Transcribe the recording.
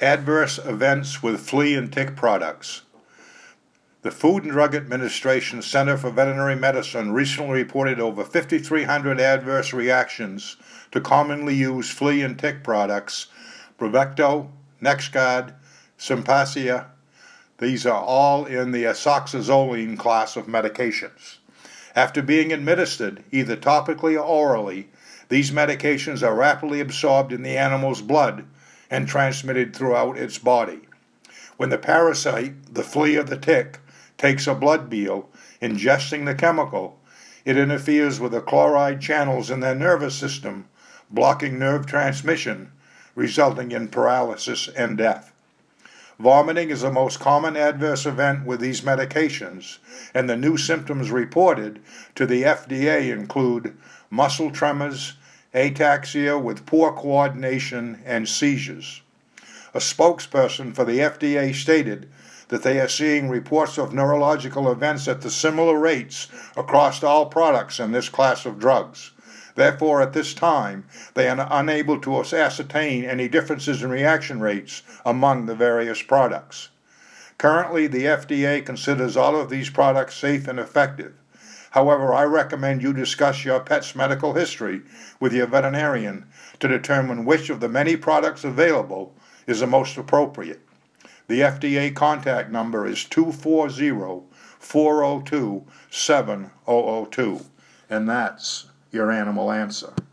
Adverse events with flea and tick products. The Food and Drug Administration Center for Veterinary Medicine recently reported over 5,300 adverse reactions to commonly used flea and tick products, Bravecto, NexGard, Simparica. These are all in the isoxazoline class of medications. After being administered, either topically or orally, these medications are rapidly absorbed in the animal's blood and transmitted throughout its body. When the parasite, the flea or the tick, takes a blood meal, ingesting the chemical, it interferes with the chloride channels in their nervous system, blocking nerve transmission, resulting in paralysis and death. Vomiting is the most common adverse event with these medications, and the new symptoms reported to the FDA include muscle tremors, ataxia with poor coordination, and seizures. A spokesperson for the FDA stated that they are seeing reports of neurological events at the similar rates across all products in this class of drugs. Therefore, at this time, they are unable to ascertain any differences in reaction rates among the various products. Currently, the FDA considers all of these products safe and effective. However, I recommend you discuss your pet's medical history with your veterinarian to determine which of the many products available is the most appropriate. The FDA contact number is 240 402 7002, and that's your animal answer.